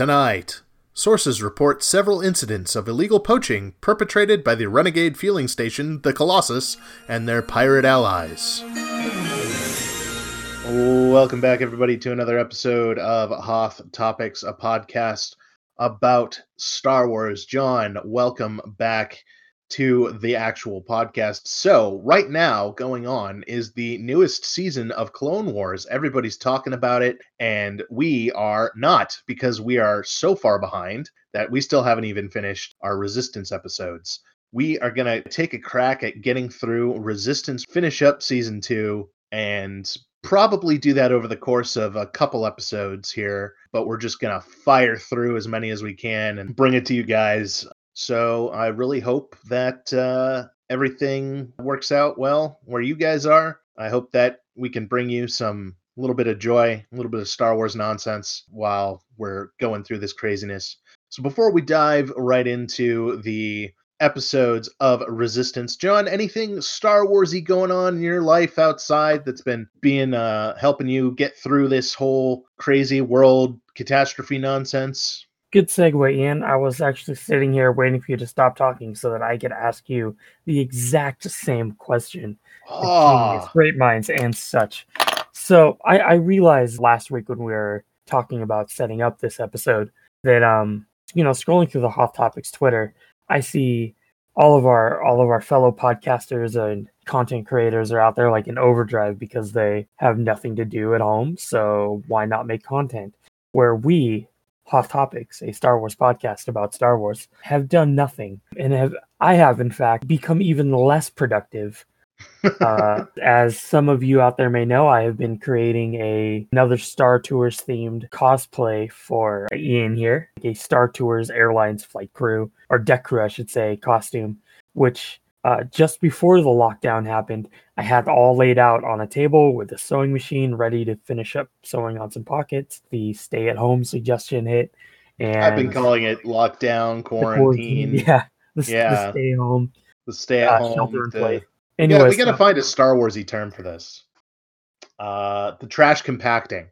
Tonight, sources report several incidents of illegal poaching perpetrated by the renegade fueling station, the Colossus, and their pirate allies. Welcome back, everybody, to another episode of Hoth Topics, a podcast about Star Wars. John, welcome back to the actual podcast. So, right now, going on is the newest season of Clone Wars. Everybody's talking about it, and we are not because we are so far behind that we still haven't even finished our Resistance episodes. We are going to take a crack at getting through Resistance, finish up season two, and probably do that over the course of a couple episodes here, but we're just going to fire through as many as we can and bring it to you guys so I really hope that uh, everything works out well where you guys are. I hope that we can bring you some little bit of joy, a little bit of Star Wars nonsense while we're going through this craziness. So before we dive right into the episodes of Resistance, John, anything Star Warsy going on in your life outside that's been being uh, helping you get through this whole crazy world catastrophe nonsense? Good segue, Ian. I was actually sitting here waiting for you to stop talking so that I could ask you the exact same question. Oh. Great minds and such. So I, I realized last week when we were talking about setting up this episode that um you know scrolling through the Hoth Topics Twitter, I see all of our all of our fellow podcasters and content creators are out there like in overdrive because they have nothing to do at home. So why not make content? Where we Hoth Topics, a Star Wars podcast about Star Wars, have done nothing and have I have in fact become even less productive. uh, as some of you out there may know, I have been creating a another Star Tours themed cosplay for Ian here, a Star Tours Airlines flight crew or deck crew, I should say, costume, which uh, just before the lockdown happened, I had all laid out on a table with a sewing machine ready to finish up sewing on some pockets. The stay at home suggestion hit. And I've been calling it lockdown, quarantine. Yeah. The, yeah. the stay home. The stay at uh, home. Shelter in place. Anyways, we got to find a Star Warsy term for this. Uh, the trash compacting.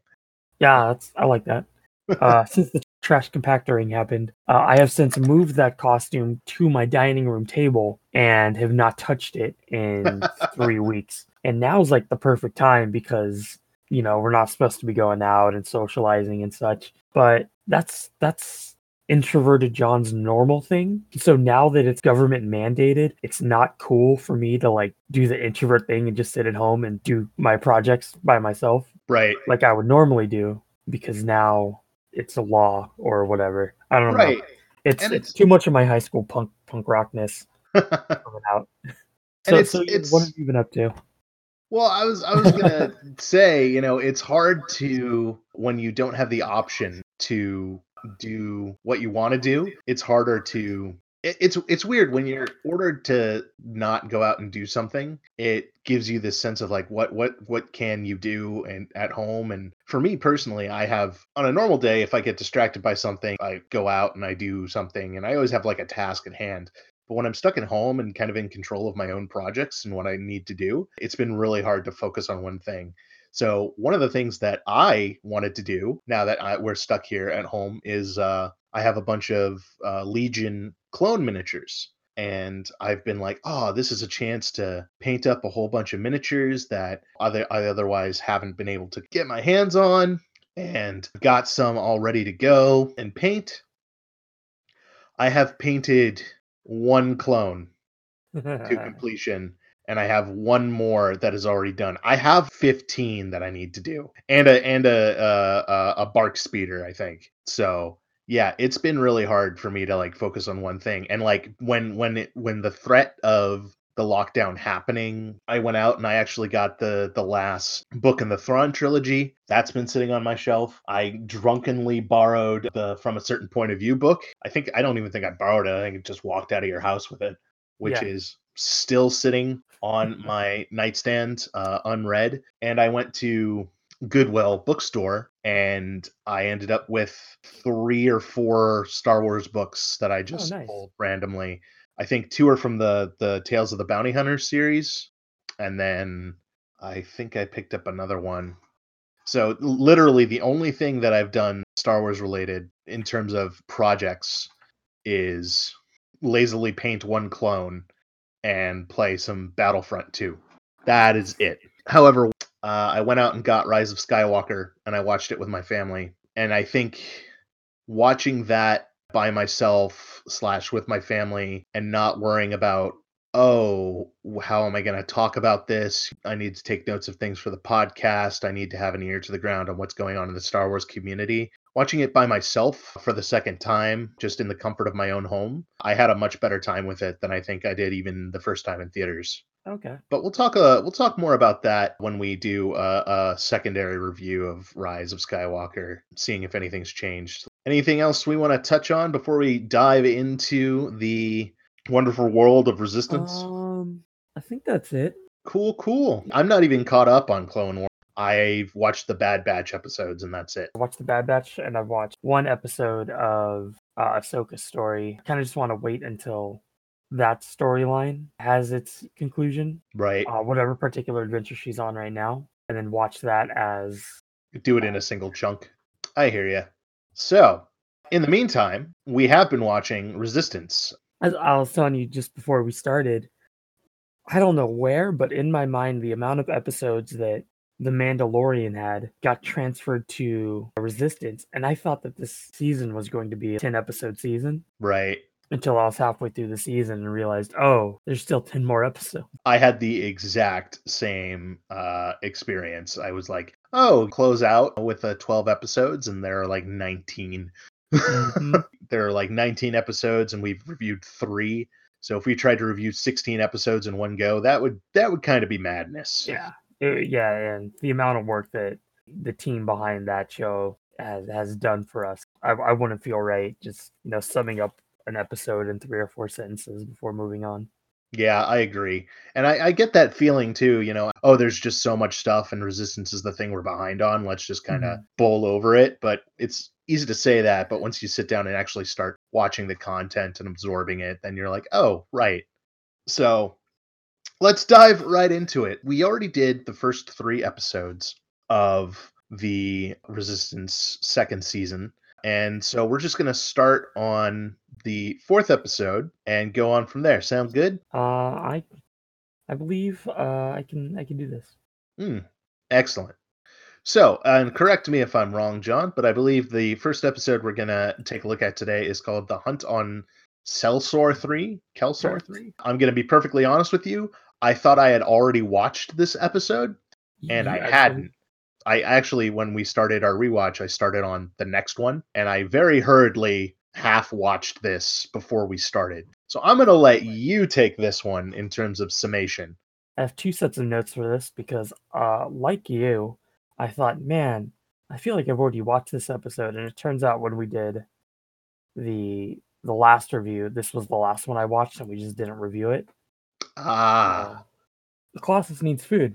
Yeah, that's I like that. Uh, since the trash compactoring happened, uh, I have since moved that costume to my dining room table and have not touched it in three weeks. And now's like the perfect time because you know we're not supposed to be going out and socializing and such. But that's that's introverted John's normal thing. So now that it's government mandated, it's not cool for me to like do the introvert thing and just sit at home and do my projects by myself. Right. Like I would normally do because now it's a law or whatever. I don't right. know. It's, it's, it's too much of my high school punk punk rockness coming out. So, it's, so it's, what have you been up to? Well, I was I was gonna say, you know, it's hard to when you don't have the option to do what you want to do. It's harder to it's it's weird when you're ordered to not go out and do something it gives you this sense of like what what what can you do and at home and for me personally i have on a normal day if i get distracted by something i go out and i do something and i always have like a task at hand. But when i'm stuck at home and kind of in control of my own projects and what i need to do it's been really hard to focus on one thing so one of the things that I wanted to do now that I, we're stuck here at home is uh, I have a bunch of uh, Legion clone miniatures. And I've been like, oh, this is a chance to paint up a whole bunch of miniatures that other, I otherwise haven't been able to get my hands on. And got some all ready to go and paint. I have painted one clone to completion and I have one more that is already done. I have 15 that I need to do, and a and a uh, uh, a, a BARC speeder, I think. So yeah, it's been really hard for me to like focus on one thing. And like when when it when the threat of the lockdown happening, I went out and I actually got the the last book in the Thrawn trilogy. That's been sitting on my shelf. I drunkenly borrowed the From a Certain Point of View book. I think I don't even think I borrowed it. I think just walked out of your house with it, which yeah. is still sitting on my nightstand uh, unread. And I went to Goodwill bookstore and I ended up with three or four Star Wars books that I oh, just oh, nice. pulled randomly. I think two are from the the Tales of the Bounty Hunter series, and then I think I picked up another one. So literally the only thing that I've done Star Wars related in terms of projects is lazily paint one clone and play some Battlefront 2. That is it. However, uh, I went out and got Rise of Skywalker and I watched it with my family. And I think watching that by myself slash with my family and not worrying about oh how am i going to talk about this i need to take notes of things for the podcast i need to have an ear to the ground on what's going on in the star wars community watching it by myself for the second time just in the comfort of my own home i had a much better time with it than i think i did even the first time in theaters Okay. but we'll talk uh, we'll talk more about that when we do a, a secondary review of Rise of Skywalker, seeing if anything's changed. Anything else we want to touch on before we dive into the wonderful world of Resistance? Um, I think that's it. cool, cool. I'm not even caught up on Clone Wars. I've watched the Bad Batch episodes, and that's it. I watched the Bad Batch and I've watched one episode of uh, Ahsoka's story. I Kind of just want to wait until that storyline has its conclusion, Right. uh, whatever particular adventure she's on right now, and then watch that as Do it in a single chunk. I hear you. So, in the meantime, we have been watching Resistance. as I was telling you just before we started. I don't know where, but in my mind, the amount of episodes that the Mandalorian had got transferred to Resistance, and I thought that this season was going to be a ten episode season. Right. until I was halfway through the season and realized, oh, there's still 10 more episodes. I had the exact same uh, experience. I was like, oh, close out with uh, 12 episodes, and there are like 19. Mhm. there are like 19 episodes, and we've reviewed three. So if we tried to review 16 episodes in one go, that would that would kind of be madness. Yeah. Uh, yeah. And the amount of work that the team behind that show has, has done for us, I, I wouldn't feel right just, you know, summing up an episode in three or four sentences before moving on. Yeah, I agree. And I, I get that feeling too, you know, oh, there's just so much stuff and resistance is the thing we're behind on. Let's just kind of bowl over it. But it's easy to say that. But once you sit down and actually start watching the content and absorbing it, then you're like, oh, right. So let's dive right into it. We already did the first three episodes of the Resistance second season. And so we're just going to start on the fourth episode and go on from there. Sound good? Uh, I, I believe uh, I can I can do this. Hmm. Excellent. So, and correct me if I'm wrong, John, but I believe the first episode we're going to take a look at today is called The Hunt on Celsor 3. Kelsor 3. I'm going to be perfectly honest with you. I thought I had already watched this episode, and I hadn't. I actually, when we started our rewatch, I started on the next one, and I very hurriedly half watched this before we started. So I'm going to let you take this one in terms of summation. I have two sets of notes for this because, uh, like you, I thought, man, I feel like I've already watched this episode, and it turns out when we did the the last review, this was the last one I watched, and we just didn't review it. Ah, Uh, the Colossus needs food.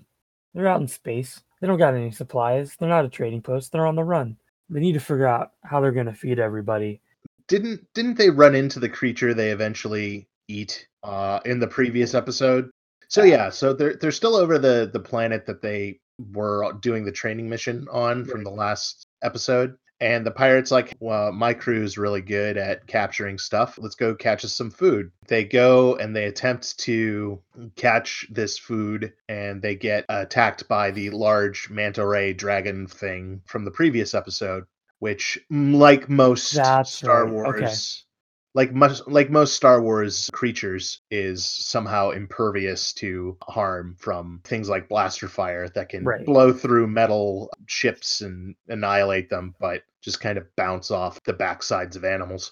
They're out in space. They don't got any supplies. They're not a trading post. They're on the run. They need to figure out how they're going to feed everybody. didn't didn't they run into the creature they eventually eat uh, in the previous episode? So yeah, so they're they're still over the the planet that they were doing the training mission on from the last episode. And the pirates like, well, my crew's really good at capturing stuff. Let's go catch us some food. They go and they attempt to catch this food, and they get attacked by the large manta ray dragon thing from the previous episode. Which, like most That's Star right, okay. Like most like most Star Wars creatures, is somehow impervious to harm from things like blaster fire that can Right. blow through metal ships and annihilate them, but just kind of bounce off the backsides of animals.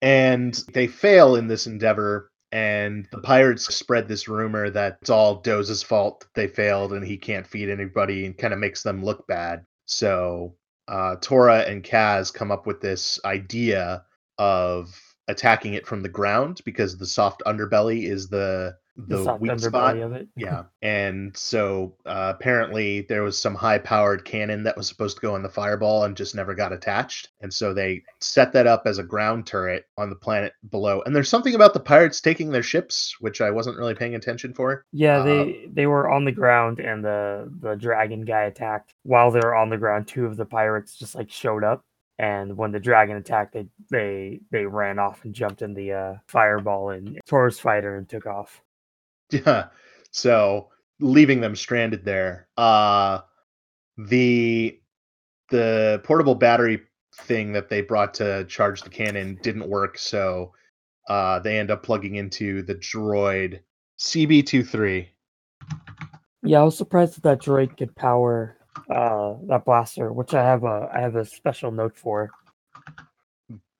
And they fail in this endeavor. And the pirates spread this rumor that it's all Doza's fault that they failed and he can't feed anybody and kind of makes them look bad. So uh, Torra and Kaz come up with this idea of attacking it from the ground because the soft underbelly is the the soft weak spot. of it. Yeah, and so uh, apparently there was some high-powered cannon that was supposed to go in the fireball and just never got attached, and so they set that up as a ground turret on the planet below. And there's something about the pirates taking their ships, which I wasn't really paying attention for. Yeah, they they were on the ground and the the dragon guy attacked. While they were on the ground, two of the pirates just like showed up. And when the dragon attacked, they they they ran off and jumped in the uh, fireball and Torra's fighter and took off. Yeah. So leaving them stranded there. Uh the the portable battery thing that they brought to charge the cannon didn't work, so uh they end up plugging into the droid CB23. Yeah, I was surprised that that droid could power uh, that blaster, which I have a I have a special note for.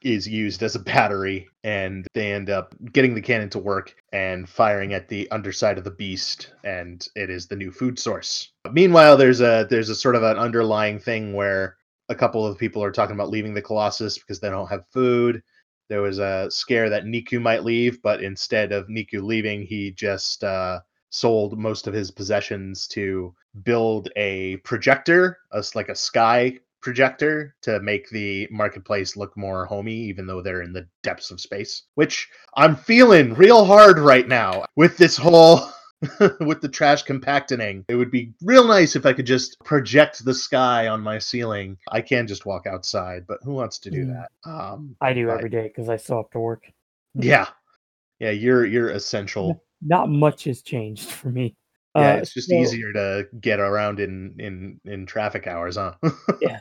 is used as a battery and they end up getting the cannon to work and firing at the underside of the beast and it is the new food source But meanwhile there's a there's a sort of an underlying thing where a couple of people are talking about leaving the colossus because they don't have food there was a scare that neeku might leave but instead of neeku leaving he just uh, sold most of his possessions to build a projector a, like a sky projector to make the marketplace look more homey, even though they're in the depths of space, which I'm feeling real hard right now with this whole. with the trash compacting, it would be real nice if I could just project the sky on my ceiling. I can just walk outside, but who wants to do Mm. that? Um, I do every day because I still have to work. yeah, yeah, you're you're essential. Not much has changed for me. Yeah, Uh, it's just so easier to get around in in in traffic hours, huh? Yeah,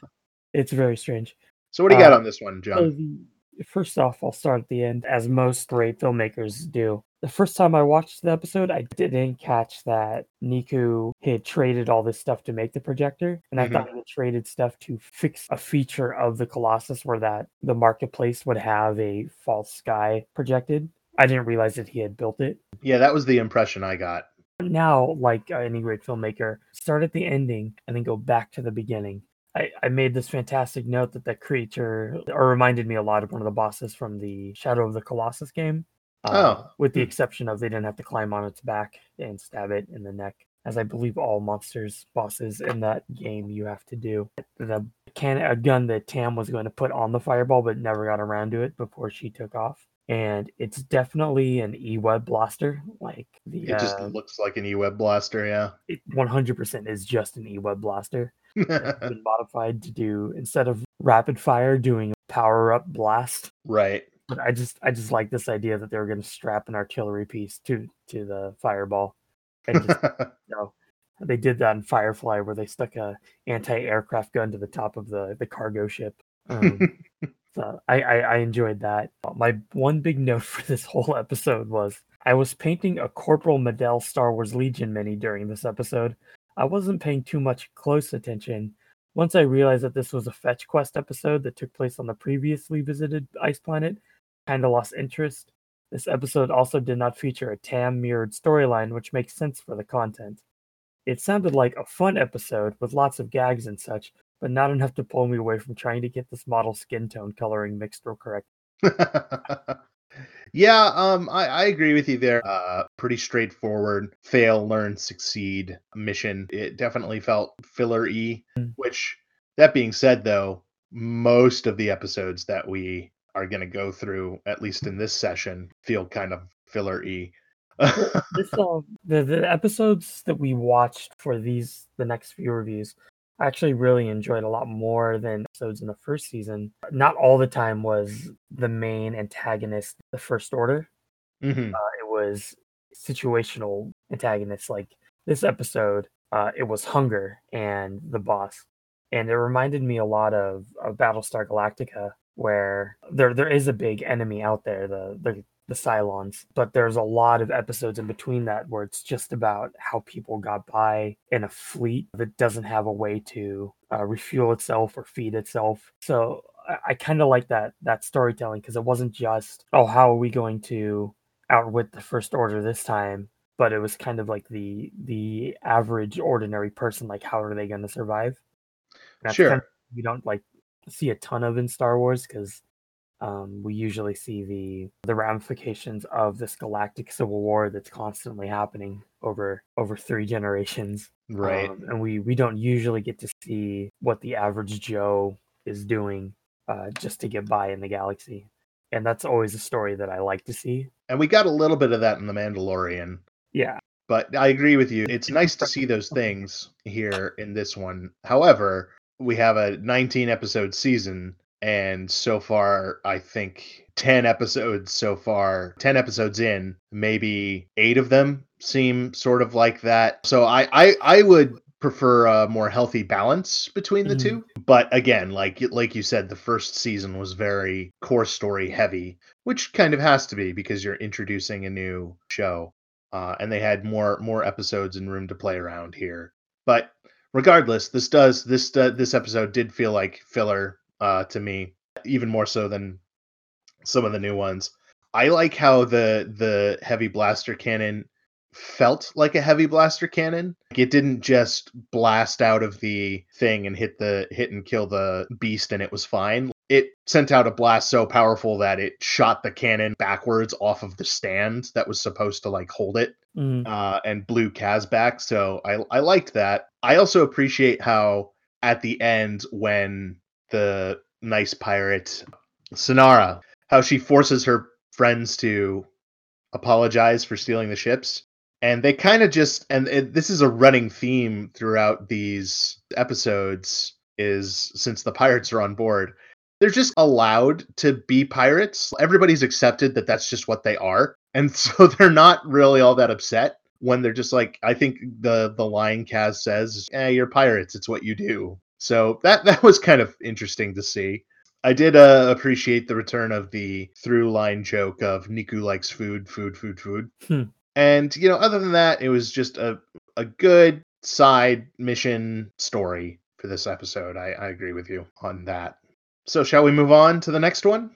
it's very strange. so what do you got Uh, on this one, So John? the, first off, I'll start at the end, as most great filmmakers do. The first time I watched the episode, I didn't catch that Neeku had traded all this stuff to make the projector, and I Mhm. thought he had traded stuff to fix a feature of the Colossus where that the marketplace would have a false sky projected. I didn't realize that he had built it. Yeah, that was the impression I got. Now, like uh, any great filmmaker, start at the ending and then go back to the beginning. I, I made this fantastic note that that creature or reminded me a lot of one of the bosses from the Shadow of the Colossus game. uh, Oh, with the hmm. exception of they didn't have to climb on its back and stab it in the neck, as I believe all monsters bosses in that game you have to do. The can a gun that Tam was going to put on the fireball but never got around to it before she took off. And it's definitely an E-Web blaster, like the It just uh, looks like an E-Web blaster, yeah. it 100% is just an E-Web blaster. It's been modified to do instead of rapid fire, doing power up blast. right. But I just I just like this idea that they were going to strap an artillery piece to to the fireball. And just, you know, they did that in Firefly where they stuck a anti-aircraft gun to the top of the the cargo ship. Um, so I, I I enjoyed that. My one big note for this whole episode was I was painting a Corporal Medell Star Wars Legion mini during this episode. I wasn't paying too much close attention. Once I realized that this was a fetch quest episode that took place on the previously visited ice planet, kind of lost interest. This episode also did not feature a Tam mirrored storyline, which makes sense for the content. It sounded like a fun episode with lots of gags and such, but not enough to pull me away from trying to get this model skin tone coloring mixed or correct. yeah, um, I, I agree with you there. Uh, pretty straightforward, fail, learn, succeed mission. It definitely felt filler y, Mm. which, that being said, though, most of the episodes that we are going to go through, at least in this session, feel kind of filler y. This um, the the episodes that we watched for these the next few reviews, I actually really enjoyed a lot more than episodes in the first season. Not all the time was the main antagonist the First Order. Mhm. uh, it was situational antagonists like this episode uh, it was hunger and the boss and it reminded me a lot of, of battlestar galactica where there there is a big enemy out there the, the the cylons but there's a lot of episodes in between that where it's just about how people got by in a fleet that doesn't have a way to uh, refuel itself or feed itself. So i, I kind of like that that storytelling because it wasn't just oh how are we going to outwit the first order this time? but it was kind of like the the average ordinary person like how are they going to survive that's Sure. kind of, we don't like see a ton of in star wars because Um, we usually see the the ramifications of this galactic civil war that's constantly happening over over three generations. Right. Um, and we we don't usually get to see what the average Joe is doing uh, just to get by in the galaxy, and that's always a story that I like to see. and we got a little bit of that in The Mandalorian. Yeah, But I agree with you. It's nice to see those things here in this one. However, we have a 19 episode season, and so far, I think 10 episodes so far, 10 episodes in, maybe eight of them seem sort of like that. So I, I, I would prefer a more healthy balance between the Mhm. two. But again, like like you said, the first season was very core story heavy, which kind of has to be because you're introducing a new show uh, and they had more more episodes and room to play around here. But regardless, this does this uh, this episode did feel like filler uh, to me, even more so than some of the new ones. I like how the the heavy blaster cannon felt like a heavy blaster cannon. Like, It didn't just blast out of the thing and hit the hit and kill the beast and it was fine. It sent out a blast so powerful that it shot the cannon backwards off of the stand that was supposed to like hold it Mhm. uh, and blew Kaz back. So I I liked that. I also appreciate how at the end when the nice pirate Synara, how she forces her friends to apologize for stealing the ships. And they kind of just and it, this is a running theme throughout these episodes is since the pirates are on board, they're just allowed to be pirates. Everybody's accepted that that's just what they are. And so they're not really all that upset when they're just like I think the the line Kaz says, "Eh, you're pirates. It's what you do." So that that was kind of interesting to see. I did uh, appreciate the return of the through line joke of Neeku likes food, food, food, food. Hmm. And you know, other than that, it was just a a good side mission story for this episode. I, I agree with you on that. So shall we move on to the next one?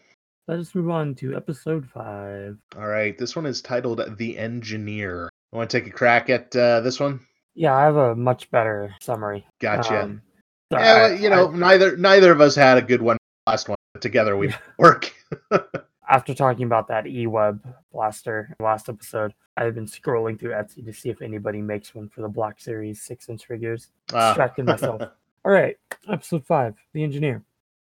Let us move on to episode five. All right, this one is titled "The Engineer." I want to take a crack at uh, this one. Yeah, I have a much better summary. Gotcha. Um, yeah, I- you know, I- neither neither of us had a good one last one. But together we work. after talking about that E-Web blaster last episode, I've been scrolling through Etsy to see if anybody makes one for the Black Series six-inch figures. Ah. Distracted myself. All right, episode five, the engineer.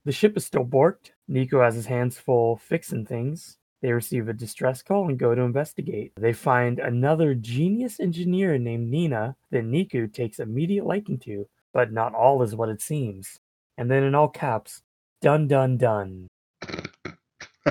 The ship is still borked. Neeku has his hands full fixing things. They receive a distress call and go to investigate. They find another genius engineer named Nina that Neeku takes immediate liking to, but not all is what it seems. And then in all caps, dun dun dun.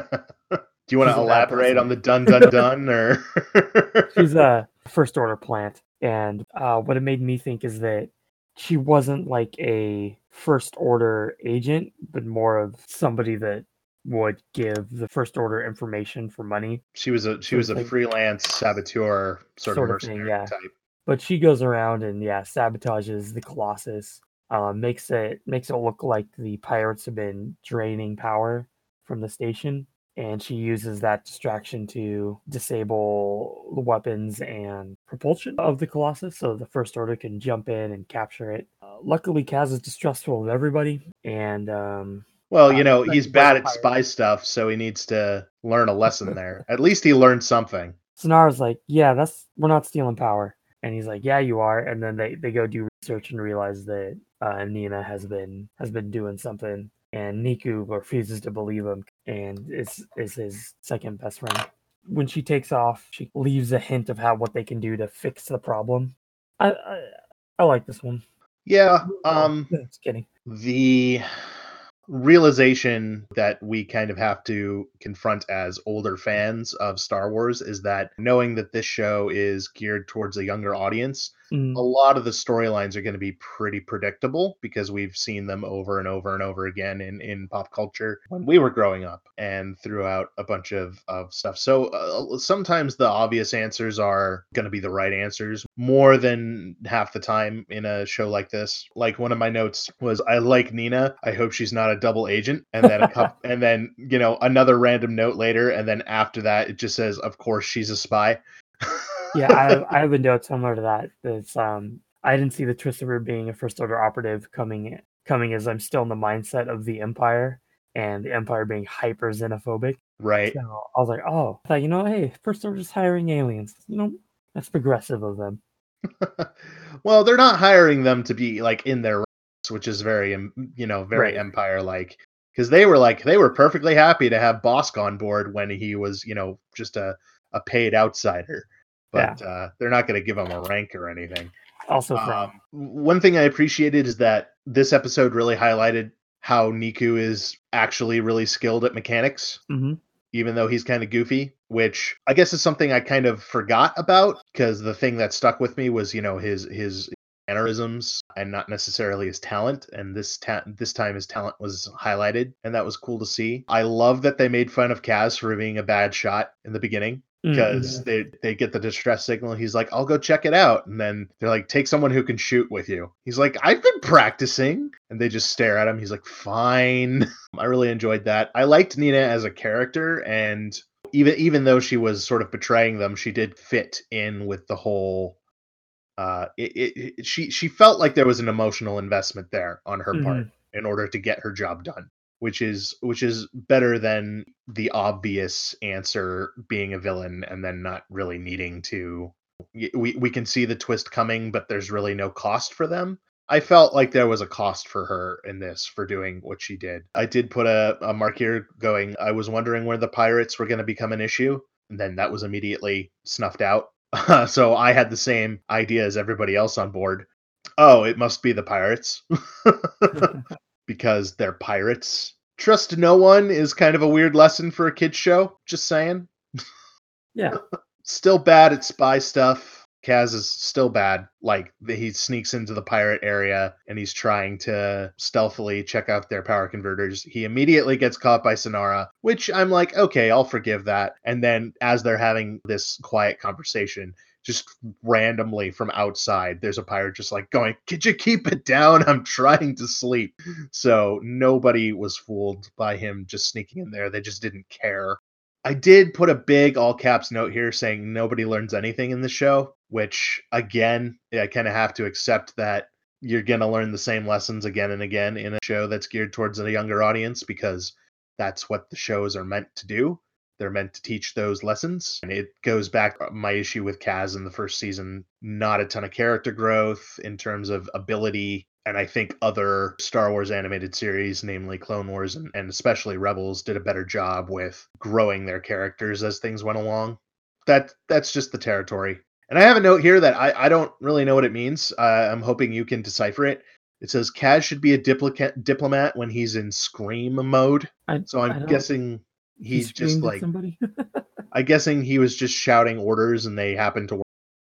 Do you want to elaborate on the dun dun dun or? She's a first order plant. And uh, what it made me think is that she wasn't like a first order agent, but more of somebody that would give the first order information for money. she was a she was a freelance saboteur sort, Sort of of thing, mercenary yeah. type. But she goes around and yeah, sabotages the Colossus. Uh, makes it makes it look like the pirates have been draining power from the station, and she uses that distraction to disable the weapons and propulsion of the Colossus, so the First Order can jump in and capture it. Uh, luckily, Kaz is distrustful of everybody, and um, Well, you know, he's bad at spy stuff, so he needs to learn a lesson there. At least he learned something. Synara's like, "Yeah, that's we're not stealing power," and he's like, "Yeah, you are." And then they they go do research and realize that uh, Nina has been has been doing something, and Neeku refuses to believe him, and is is his second best friend. When she takes off, she leaves a hint of how what they can do to fix the problem. I I, I like this one. Yeah, um Yeah, just kidding. the realization that we kind of have to confront as older fans of Star Wars is that knowing that this show is geared towards a younger audience, Mm, a lot of the storylines are going to be pretty predictable because we've seen them over and over and over again in, in pop culture when we were growing up and throughout a bunch of, of stuff. So uh, sometimes the obvious answers are going to be the right answers more than half the time in a show like this. Like one of my notes was, I like Nina. I hope she's not a double agent. And then a couple, and then, you know, another random note later. And then after that, it just says, of course, she's a spy. yeah, I have, I have a note similar to that. That's um, I didn't see the twist of her being a first order operative coming coming as I'm still in the mindset of the Empire, and the Empire being hyper xenophobic. Right. So I was like, oh, I thought, you know, hey, first they're just hiring aliens. You know, that's progressive of them. well, they're not hiring them to be like in their ranks, which is very, you know, very Right. Empire like. Because they were like, they were perfectly happy to have Bosk on board when he was, you know, just a, a paid outsider. But uh, they're not going to give him a rank or anything. Also Um, one thing I appreciated is that this episode really highlighted how Neeku is actually really skilled at mechanics, Mhm. even though he's kind of goofy, which I guess is something I kind of forgot about because the thing that stuck with me was, you know, his his mannerisms and not necessarily his talent and this ta- this time his talent was highlighted and that was cool to see. I love that they made fun of Kaz for being a bad shot in the beginning Mm, because they they get the distress signal. He's like, "I'll go check it out," and then they're like, "Take someone who can shoot with you." He's like, "I've been practicing," and they just stare at him. He's like, "Fine." I really enjoyed that. I liked Nina as a character, and even even though she was sort of betraying them, she did fit in with the whole. Uh, it, it, it she she felt like there was an emotional investment there on her part Mhm. in order to get her job done which is which is better than the obvious answer being a villain and then not really needing to we we can see the twist coming but there's really no cost for them. I felt like there was a cost for her in this for doing what she did. I did put a, a mark here going i was wondering where the pirates were going to become an issue and then that was immediately snuffed out so i had the same idea as everybody else on board oh it must be the pirates because they're pirates. Trust no one is kind of a weird lesson for a kids show. Just saying. yeah. Still bad at spy stuff. Kaz is still bad. Like he sneaks into the pirate area and he's trying to stealthily check out their power converters. He immediately gets caught by Synara, which I'm like, okay, I'll forgive that. And then as they're having this quiet conversation, just randomly from outside, there's a pirate just like going, Could you keep it down? I'm trying to sleep. So nobody was fooled by him just sneaking in there. They just didn't care. I did put a big all caps note here saying nobody learns anything in the show, which again, I kind of have to accept that you're going to learn the same lessons again and again in a show that's geared towards a younger audience because that's what the shows are meant to do. They're meant to teach those lessons. And it goes back uh, my issue with Kaz in the first season, not a ton of character growth in terms of ability. And I think other Star Wars animated series, namely Clone Wars and, and especially Rebels, did a better job with growing their characters as things went along. That that's just the territory. And I have a note here that I, I don't really know what it means. Uh, I'm hoping you can decipher it. It says Kaz should be a diplomat diplomat when he's in scream mode. I, So I'm guessing he he's just like somebody. I'm guessing he was just shouting orders and they happened to work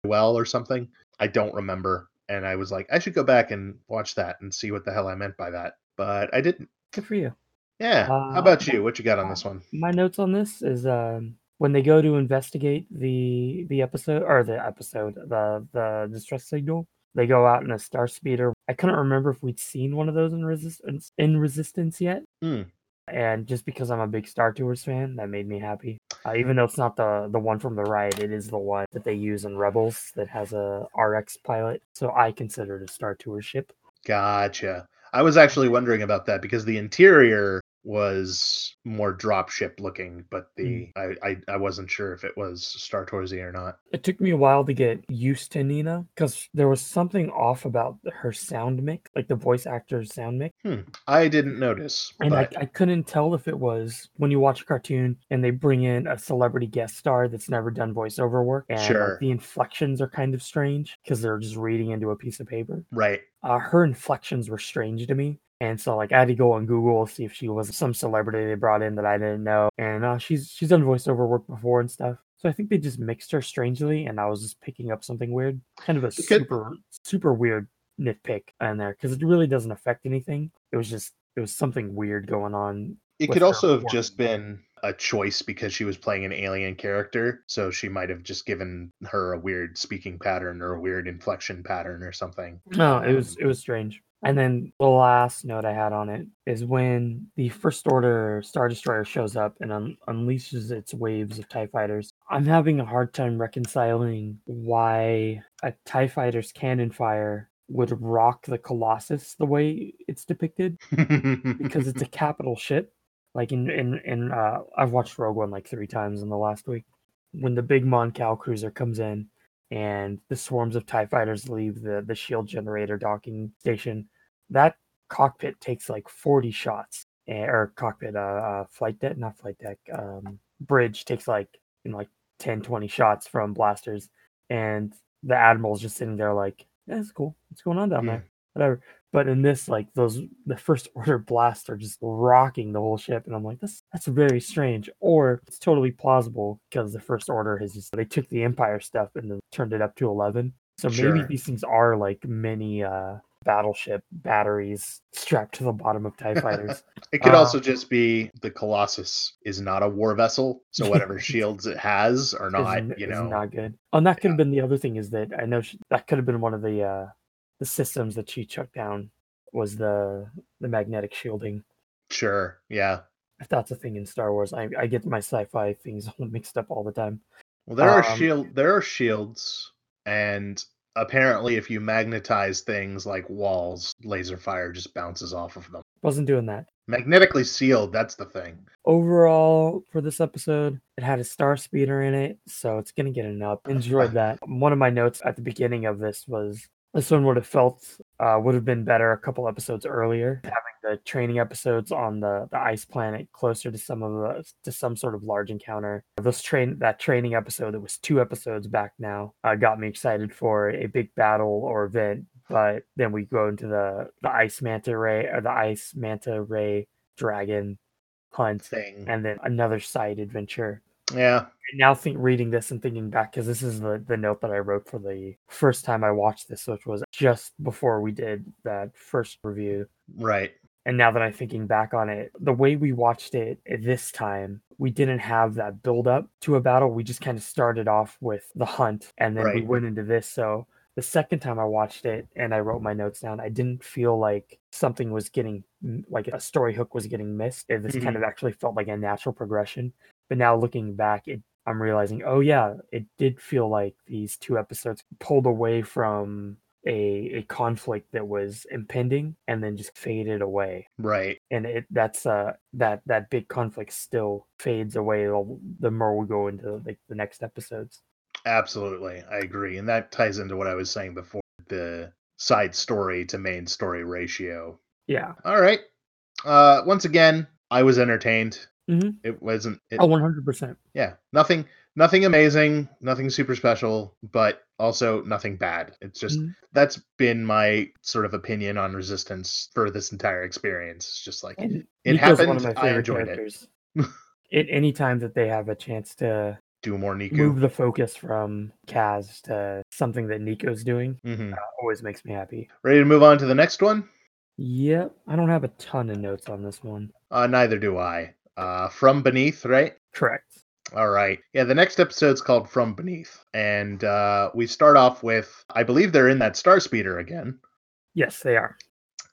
well or something. I don't remember. And I was like, I should go back and watch that and see what the hell I meant by that. But I didn't. Good for you. Yeah. Uh, How about you? What you got on this one? My notes on this is um, when they go to investigate the the episode or the episode the the distress signal. They go out in a star speeder. I couldn't remember if we'd seen one of those in resistance in resistance yet. Hmm. And just because I'm a big Star Tours fan, that made me happy. Uh, even though it's not the the one from the ride, it is the one that they use in Rebels that has a RX pilot. So I consider it a Star Tours ship. Gotcha. I was actually wondering about that because the interior was more dropship looking, but the I, I I wasn't sure if it was Star Toursy or not. It took me a while to get used to Nina because there was something off about her sound mix, like the voice actor's sound mix. I didn't notice, And but I, I couldn't tell if it was when you watch a cartoon and they bring in a celebrity guest star that's never done voiceover work. And like, Sure. the inflections are kind of strange because they're just reading into a piece of paper. right. Uh, her inflections were strange to me. And so, like, I had to go on Google see if she was some celebrity they brought in that I didn't know. And uh, she's she's done voiceover work before and stuff. So I think they just mixed her strangely, and I was just picking up something weird, kind of a super super weird nitpick in there because it really doesn't affect anything. It was just it was something weird going on. It could also have just been a choice because she was playing an alien character, so she might have just given her a weird speaking pattern or a weird inflection pattern or something. No, it was it was strange. And then the last note I had on it is when the First Order Star Destroyer shows up and un- unleashes its waves of TIE fighters. I'm having a hard time reconciling why a TIE fighter's cannon fire would rock the Colossus the way it's depicted because it's a capital ship. Like in in in uh, I've watched Rogue One like three times in the last week. When the big Mon Cal cruiser comes in, and the swarms of Tie fighters leave the the shield generator docking station, that cockpit takes like forty shots, eh, or cockpit uh, uh flight deck, not flight deck, um, bridge takes like you know, like 10, 20 shots from blasters, and the admiral's just sitting there like, yeah, it's cool. What's going on down Yeah. there? Whatever. But in this, like those the first order blasts are just rocking the whole ship, and I'm like, that's that's very strange. Or it's totally plausible because the first order has just they took the Empire stuff and then turned it up to eleven. So maybe Sure. these things are like mini uh battleship batteries strapped to the bottom of TIE fighters. It could Uh, also just be the Colossus is not a war vessel, so whatever shields it has are not, you is know. not good. Oh, and that could Yeah. have been the other thing is that I know she, that could have been one of the uh the systems that she chucked down was the the magnetic shielding. Sure, yeah. If that's a thing in Star Wars, I I get my sci-fi things all mixed up all the time. Well, there are Um, shield, there are shields, and apparently, if you magnetize things like walls, laser fire just bounces off of them. Wasn't doing that. Magnetically sealed, that's the thing. Overall, for this episode, it had a star speeder in it, so it's gonna get an up. Enjoyed that. One of my notes at the beginning of this was this one would have felt uh, would have been better a couple episodes earlier, having the training episodes on the the ice planet closer to some of the to some sort of large encounter. This train that training episode that was two episodes back now uh, got me excited for a big battle or event. But then we go into the the ice manta ray or the ice manta ray dragon hunt Thing. and then another side adventure. Yeah, And now think reading this and thinking back because this is the, the note that I wrote for the first time I watched this, which was just before we did that first review. right. And now that I'm thinking back on it, the way we watched it this time, we didn't have that build up to a battle. We just kind of started off with the hunt and then we went into this. So the second time I watched it and I wrote my notes down, I didn't feel like something was getting like a story hook was getting missed. It this kind mm-hmm. of actually felt like a natural progression. But now looking back, it I'm realizing, oh yeah, it did feel like these two episodes pulled away from a a conflict that was impending and then just faded away Right. and it that's uh that that big conflict still fades away the- the more we go into like the next episodes Absolutely. I agree. And that ties into what I was saying before the side story to main story ratio. yeah All right. Uh once again, I was entertained. Mhm. It wasn't it, oh 100% yeah, nothing nothing amazing, nothing super special, but also nothing bad. It's just Mhm. that's been my sort of opinion on resistance for this entire experience. It's just like and it Neeku's happened. one of my I enjoyed it. characters at any time that they have a chance to Do more Neeku. move the focus from Kaz to something that Neeku's doing hmm always makes me happy Ready to move on to the next one? yep I don't have a ton of notes on this one Uh, neither do I. Uh, From Beneath, right? correct All right. Yeah, the next episode's called From Beneath. And uh, we start off with, I believe they're in that Star Speeder again. yes they are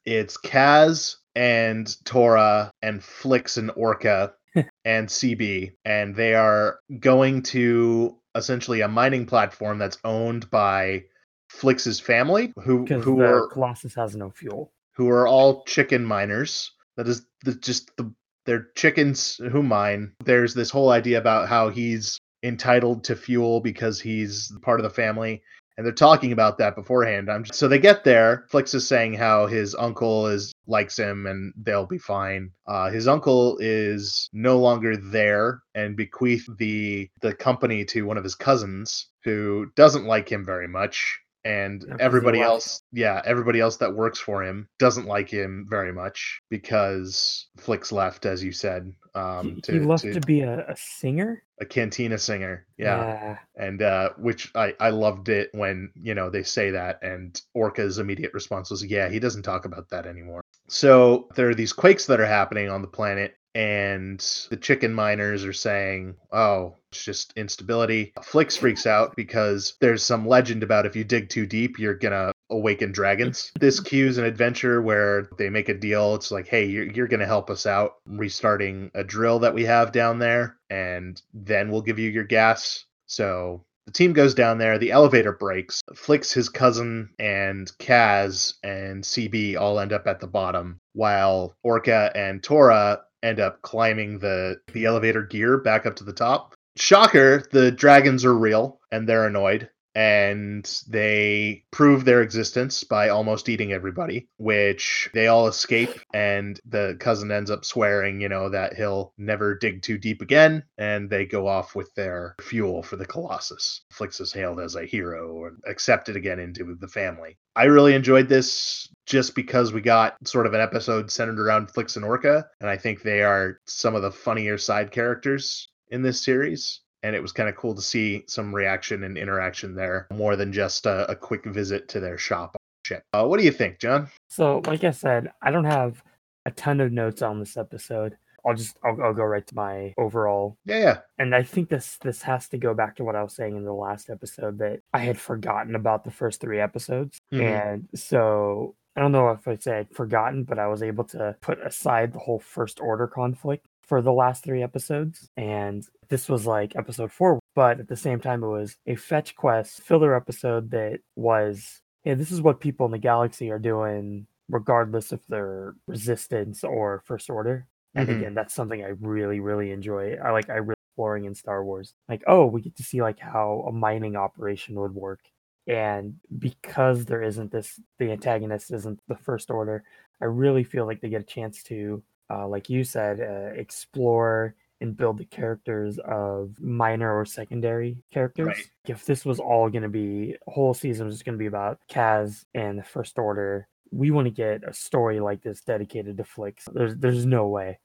It's Kaz and Torra and Flix and Orka and CB. And they are going to essentially a mining platform that's owned by Flix's family, who, who are Colossus has no fuel who are all chicken miners. That is the, just the they're chickens who mine. There's this whole idea about how he's entitled to fuel because he's part of the family, and they're talking about that beforehand. I'm so they get there. Flix is saying how his uncle is likes him and they'll be fine. Uh, his uncle is no longer there and bequeathed the the company to one of his cousins who doesn't like him very much and Yeah, everybody else yeah everybody else that works for him doesn't like him very much because flix left as you said um he, to, he left to to be a, a singer? A cantina singer yeah. And uh which i i loved it when you know they say that and orka's immediate response was yeah he doesn't talk about that anymore. So there are these quakes that are happening on the planet and the chicken miners are saying oh it's just instability flix freaks out because there's some legend about if you dig too deep you're gonna awaken dragons this cues an adventure where they make a deal it's like hey you're, you're gonna help us out restarting a drill that we have down there and then we'll give you your gas so the team goes down there. The elevator breaks. Flix, his cousin, and Kaz and CB all end up at the bottom, while Orka and Torra end up climbing the the elevator gear back up to the top. Shocker, the dragons are real and they're annoyed and they prove their existence by almost eating everybody, which they all escape. And the cousin ends up swearing, you know, that he'll never dig too deep again. And they go off with their fuel for the Colossus. Flix is hailed as a hero and accepted again into the family. I really enjoyed this just because we got sort of an episode centered around Flix and Orka. And I think they are some of the funnier side characters in this series and it was kind of cool to see some reaction and interaction there more than just a, a quick visit to their shop ship. Uh, what do you think, John? So, like I said, I don't have a ton of notes on this episode. I'll just I'll, I'll go right to my overall. Yeah, yeah. And I think this this has to go back to what I was saying in the last episode that I had forgotten about the first three episodes, Mhm. and so I don't know if I said forgotten, but I was able to put aside the whole first order conflict for the last three episodes, and this was like episode four. But at the same time, it was a fetch quest filler episode that was, hey, this is what people in the galaxy are doing, regardless if they're resistance or first order. And Mhm. again, that's something I really, really enjoy. I like I really exploring in Star Wars. Like, oh, we get to see like how a mining operation would work. And because there isn't this, the antagonist isn't the first order. I really feel like they get a chance to, uh, like you said, uh, explore and build the characters of minor or secondary characters. Right. If this was all going to be, whole season was going to be about Kaz and the First Order, we want to get a story like this dedicated to Flix. There's, there's no way.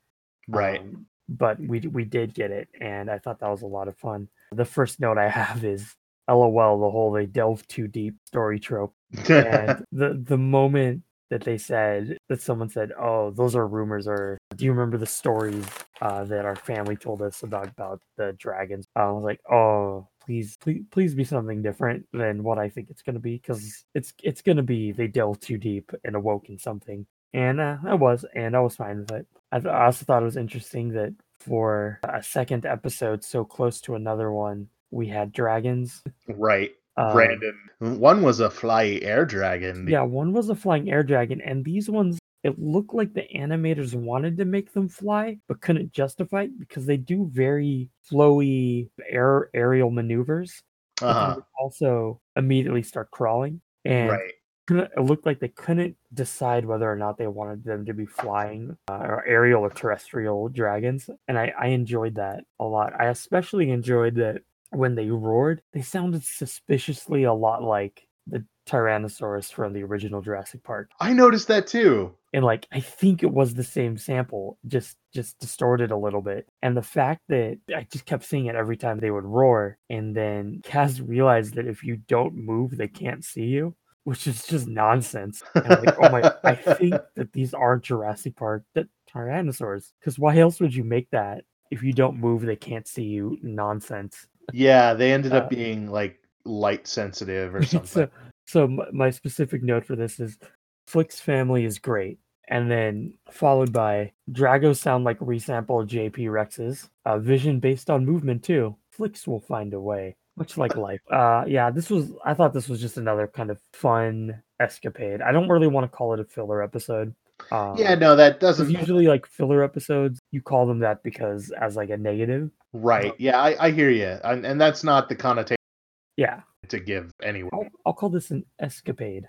Right. Um, but we we did get it, and I thought that was a lot of fun. The first note I have is, "LOL," the whole they delve too deep story trope and the the moment that they said that someone said, "Oh, those are rumors," or "Do you remember the stories uh, that our family told us about about the dragons?" I was like, "Oh, please, please, please be something different than what I think it's gonna be, because it's it's gonna be they delved too deep and awoke in something." And uh, I was, and I was fine with it. I, th- I also thought it was interesting that for a second episode so close to another one, we had dragons. right. Um, Brandon. One was a fly air dragon. Yeah, one was a flying air dragon, and these ones it looked like the animators wanted to make them fly, but couldn't justify it because they do very flowy air aerial maneuvers. Uh-huh. also immediately start crawling, and Right. it looked like they couldn't decide whether or not they wanted them to be flying uh, or aerial or terrestrial dragons. And I, I enjoyed that a lot. I especially enjoyed that when they roared, they sounded suspiciously a lot like the Tyrannosaurus from the original Jurassic Park. I noticed that too. And like I think it was the same sample, just just distorted a little bit. And the fact that I just kept seeing it every time they would roar, and then Kaz realized that if you don't move, they can't see you which is just nonsense. And like, oh my, I think that these are Jurassic Park that tyrannosaurs. Because why else would you make that if you don't move, they can't see you? Nonsense. Yeah, they ended Uh, up being like light sensitive or something. so, so my, my specific note for this is Flix's family is great. And then followed by Drago sound like resample JP Rex's. Uh, vision based on movement too. Flix will find a way. Much like life. Uh yeah, this was I thought this was just another kind of fun escapade. I don't really want to call it a filler episode. Um, yeah, no, that doesn't. usually like filler episodes, you call them that because as like a negative. Right. Yeah, I, I hear you, and, and that's not the connotation Yeah, to give anyway. I'll, I'll call this an escapade.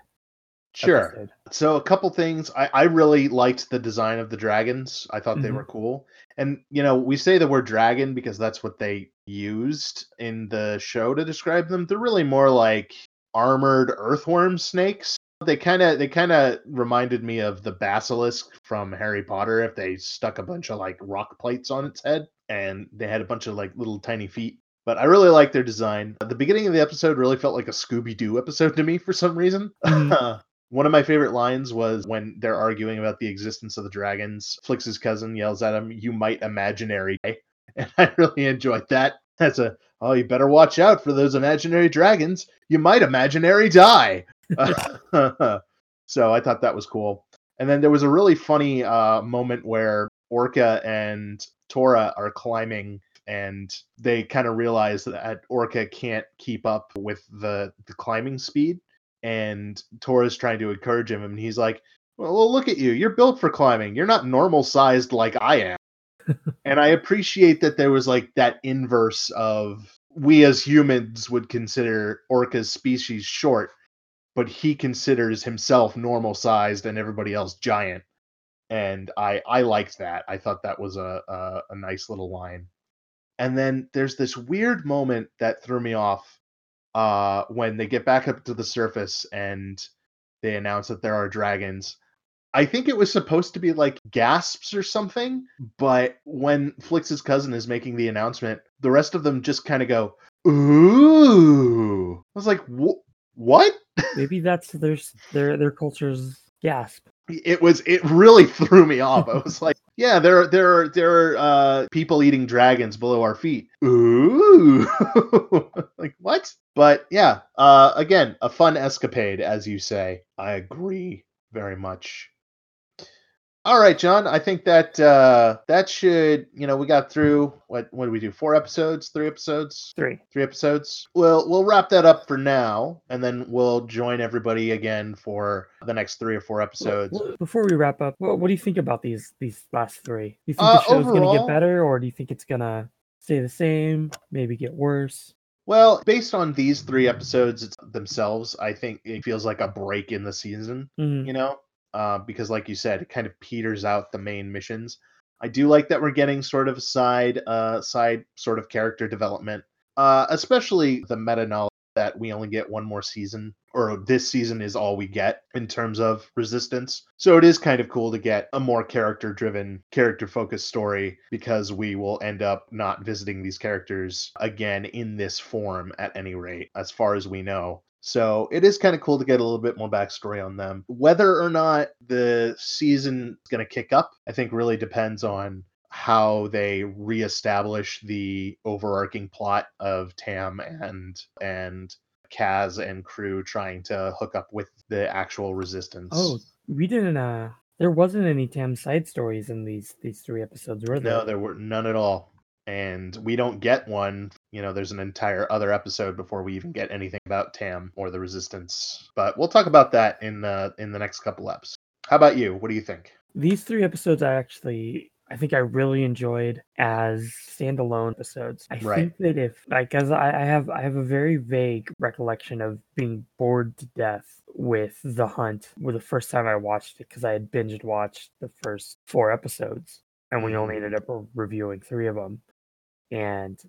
Sure. episode. So a couple things. I, I really liked the design of the dragons. I thought they Mhm. were cool. And you know, we say the word dragon because that's what they used in the show to describe them. They're really more like armored earthworm snakes. They kind of they kind of reminded me of the basilisk from Harry Potter if they stuck a bunch of like rock plates on its head and they had a bunch of like little tiny feet. But I really like their design. The beginning of the episode really felt like a Scooby Doo episode to me for some reason. Mhm. One of my favorite lines was when they're arguing about the existence of the dragons. Flix's cousin yells at him, "You might imaginary," die." and I really enjoyed that. That's a oh, you better watch out for those imaginary dragons. You might imaginary die. so I thought that was cool. And then there was a really funny uh, moment where Orka and Torra are climbing and they kind of realize that Orka can't keep up with the, the climbing speed. And Torra's trying to encourage him, and he's like, well, well, look at you. You're built for climbing. You're not normal sized like I am. and I appreciate that there was like that inverse of we as humans would consider Orka's species short, but he considers himself normal sized and everybody else giant. And I I liked that. I thought that was a, a, a nice little line. And then there's this weird moment that threw me off uh, when they get back up to the surface and they announce that there are dragons. I think it was supposed to be like gasps or something, but when Flix's cousin is making the announcement, the rest of them just kind of go, "Ooh!" I was like, "What?" Maybe that's their their their culture's gasp. It was. It really threw me off. I was like, "Yeah, there, there, are, there are uh, people eating dragons below our feet." Ooh, like what? But yeah, uh, again, a fun escapade, as you say. I agree very much. All right, John. I think that uh, that should you know we got through what what did we do? Four episodes, three episodes, three, three episodes. Well, we'll wrap that up for now, and then we'll join everybody again for the next three or four episodes. Before we wrap up, what, what do you think about these these last three? Do you think uh, the show's going to get better, or do you think it's going to stay the same, maybe get worse? Well, based on these three episodes themselves, I think it feels like a break in the season. Mm-hmm. You know, uh, because, like you said, it kind of peters out the main missions. I do like that we're getting sort of side, uh, side sort of character development, uh, especially the meta knowledge that we only get one more season, or this season is all we get in terms of resistance. So it is kind of cool to get a more character driven, character focused story because we will end up not visiting these characters again in this form at any rate, as far as we know. So it is kind of cool to get a little bit more backstory on them. Whether or not the season is going to kick up, I think really depends on how they reestablish the overarching plot of Tam and and Kaz and crew trying to hook up with the actual resistance. Oh, we didn't uh there wasn't any Tam side stories in these these three episodes, were there? No, there were none at all and we don't get one you know there's an entire other episode before we even get anything about tam or the resistance but we'll talk about that in the in the next couple eps how about you what do you think these three episodes i actually I think I really enjoyed as standalone episodes. I right. think that if like as I, I have I have a very vague recollection of being bored to death with The Hunt with the first time I watched it because I had binged watched the first four episodes and we only ended mm. up reviewing three of them and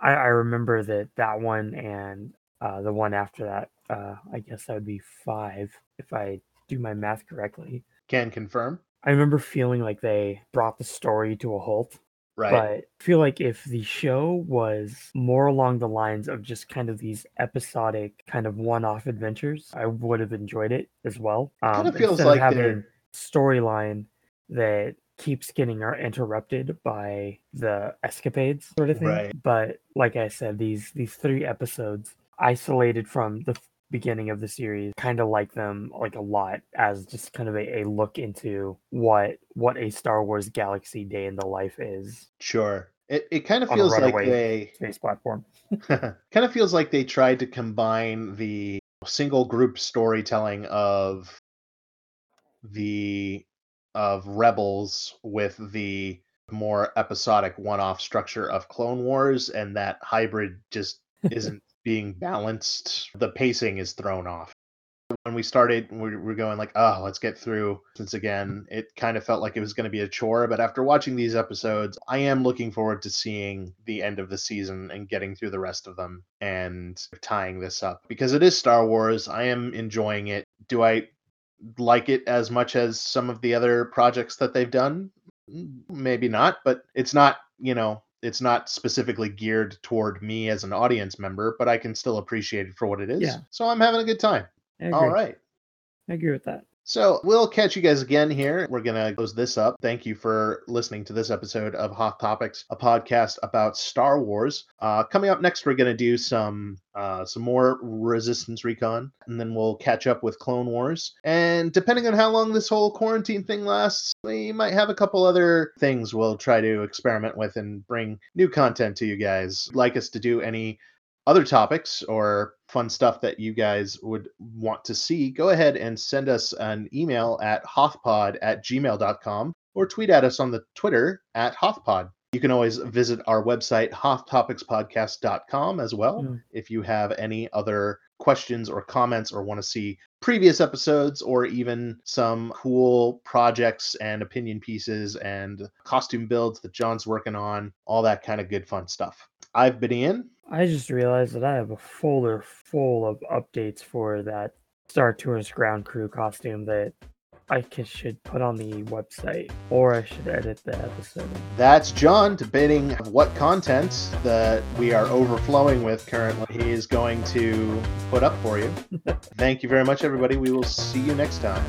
I, I remember that that one and uh, the one after that, uh, I guess that would be five if I do my math correctly. Can confirm. I remember feeling like they brought the story to a halt. Right. But I feel like if the show was more along the lines of just kind of these episodic, kind of one-off adventures, I would have enjoyed it as well. Um, kind of feels like having storyline that keeps getting interrupted by the escapades sort of thing. Right. But like I said, these these three episodes isolated from the beginning of the series kind of like them like a lot as just kind of a, a look into what what a Star Wars galaxy day in the life is. Sure. It it kind of feels like they space platform. kind of feels like they tried to combine the single group storytelling of the of Rebels with the more episodic one-off structure of Clone Wars, and that hybrid just isn't being balanced. The pacing is thrown off. When we started, we were going like, "Oh, let's get through." Since again, it kind of felt like it was going to be a chore. But after watching these episodes, I am looking forward to seeing the end of the season and getting through the rest of them and tying this up because it is Star Wars. I am enjoying it. Do I like it as much as some of the other projects that they've done. Mm, maybe not, but it's not, you know, it's not specifically geared toward me as an audience member, but I can still appreciate it for what it is. Yeah. So I'm having a good time. All right. I agree with that. So we'll catch you guys again here. We're going to close this up. Thank you for listening to this episode of Hoth Topics, a podcast about Star Wars. Uh, coming up next, we're going to do some uh, some more Resistance Recon, and then we'll catch up with Clone Wars. And depending on how long this whole quarantine thing lasts, we might have a couple other things we'll try to experiment with and bring new content to you guys. Like us to do any other topics or fun stuff that you guys would want to see, go ahead and send us an email at hothpod at gmail.com. or tweet at us on the Twitter at HothPod. You can always visit our website, hothtopicspodcast.com, as well. Mm. If you have any other questions or comments or want to see previous episodes or even some cool projects and opinion pieces and costume builds that John's working on, all that kind of good fun stuff. I've been Ian. I just realized that I have a folder full of updates for that Star Tours ground crew costume that I can, should put on the website, or I should edit the episode. That's John debating what content that we are overflowing with currently he is going to put up for you. Thank you very much, everybody. We will see you next time.